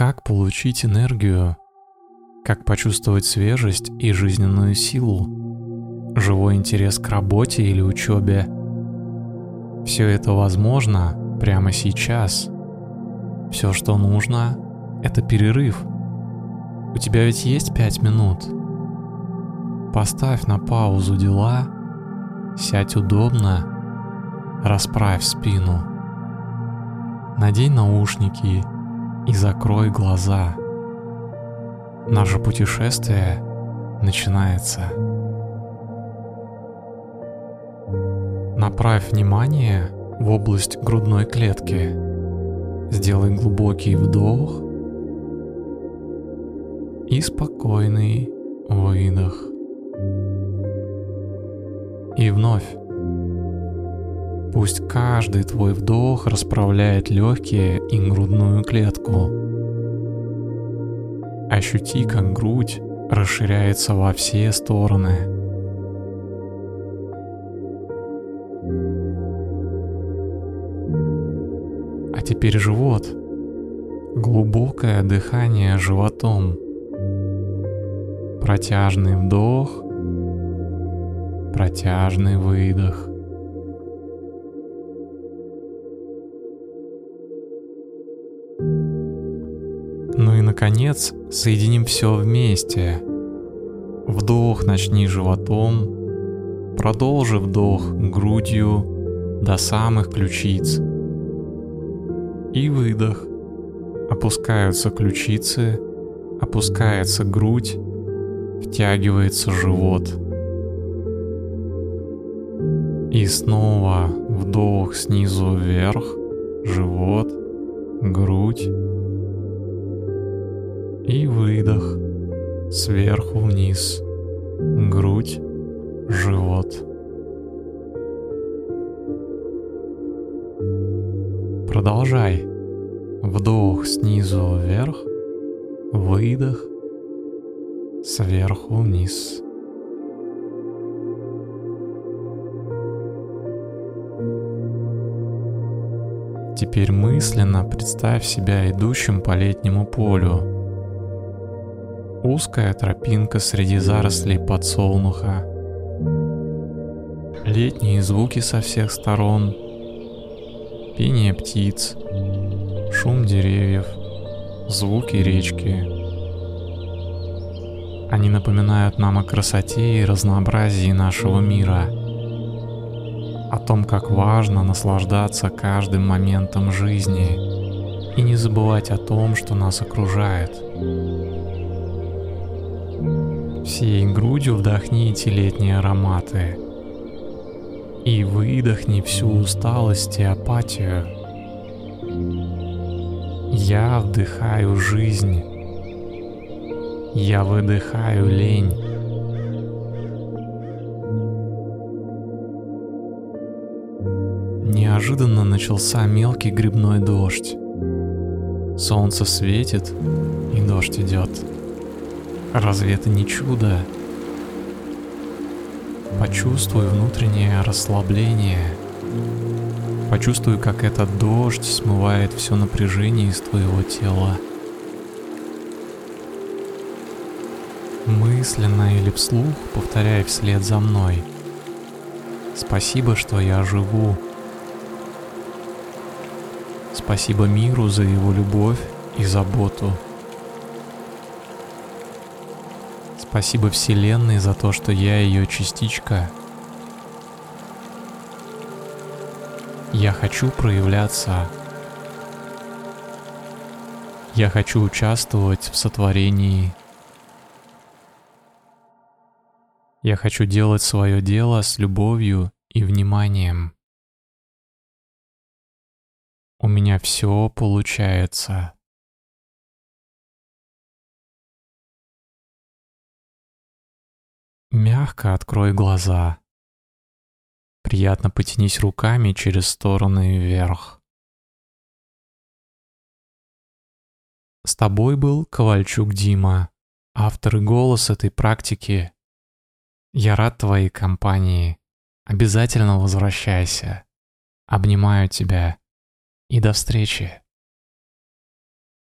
Как получить энергию? Как почувствовать свежесть и жизненную силу? Живой интерес к работе или учебе? Все это возможно прямо сейчас. Все, что нужно, это перерыв. У тебя ведь есть пять минут. Поставь на паузу дела, сядь удобно, расправь спину. Надень наушники и закрой глаза. Наше путешествие начинается. Направь внимание в область грудной клетки. Сделай глубокий вдох и спокойный выдох. И вновь. Пусть каждый твой вдох расправляет легкие и грудную клетку. Ощути, как грудь расширяется во все стороны. А теперь живот. Глубокое дыхание животом. Протяжный вдох, протяжный выдох. Наконец, соединим все вместе. Вдох начни животом, продолжи вдох грудью до самых ключиц. И выдох. Опускаются ключицы, опускается грудь, втягивается живот. И снова вдох снизу вверх, живот, грудь и выдох сверху вниз, грудь, живот. Продолжай. Вдох снизу вверх, выдох сверху вниз. Теперь мысленно представь себя идущим по летнему полю, Узкая тропинка среди зарослей подсолнуха. Летние звуки со всех сторон. Пение птиц. Шум деревьев. Звуки речки. Они напоминают нам о красоте и разнообразии нашего мира. О том, как важно наслаждаться каждым моментом жизни и не забывать о том, что нас окружает. Всей грудью эти летние ароматы. И выдохни всю усталость и апатию. Я вдыхаю жизнь. Я выдыхаю лень. Неожиданно начался мелкий грибной дождь. Солнце светит, и дождь идет. Разве это не чудо? Почувствуй внутреннее расслабление. Почувствуй, как этот дождь смывает все напряжение из твоего тела. Мысленно или вслух повторяй вслед за мной. Спасибо, что я живу. Спасибо миру за его любовь и заботу. Спасибо Вселенной за то, что я ее частичка. Я хочу проявляться. Я хочу участвовать в сотворении. Я хочу делать свое дело с любовью и вниманием. У меня все получается. Мягко открой глаза. Приятно потянись руками через стороны вверх. С тобой был Ковальчук Дима, автор и голос этой практики. Я рад твоей компании. Обязательно возвращайся. Обнимаю тебя. И до встречи.